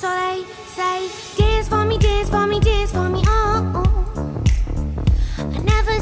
So they say, dance for me, dance for me, dance for me, oh. oh. I never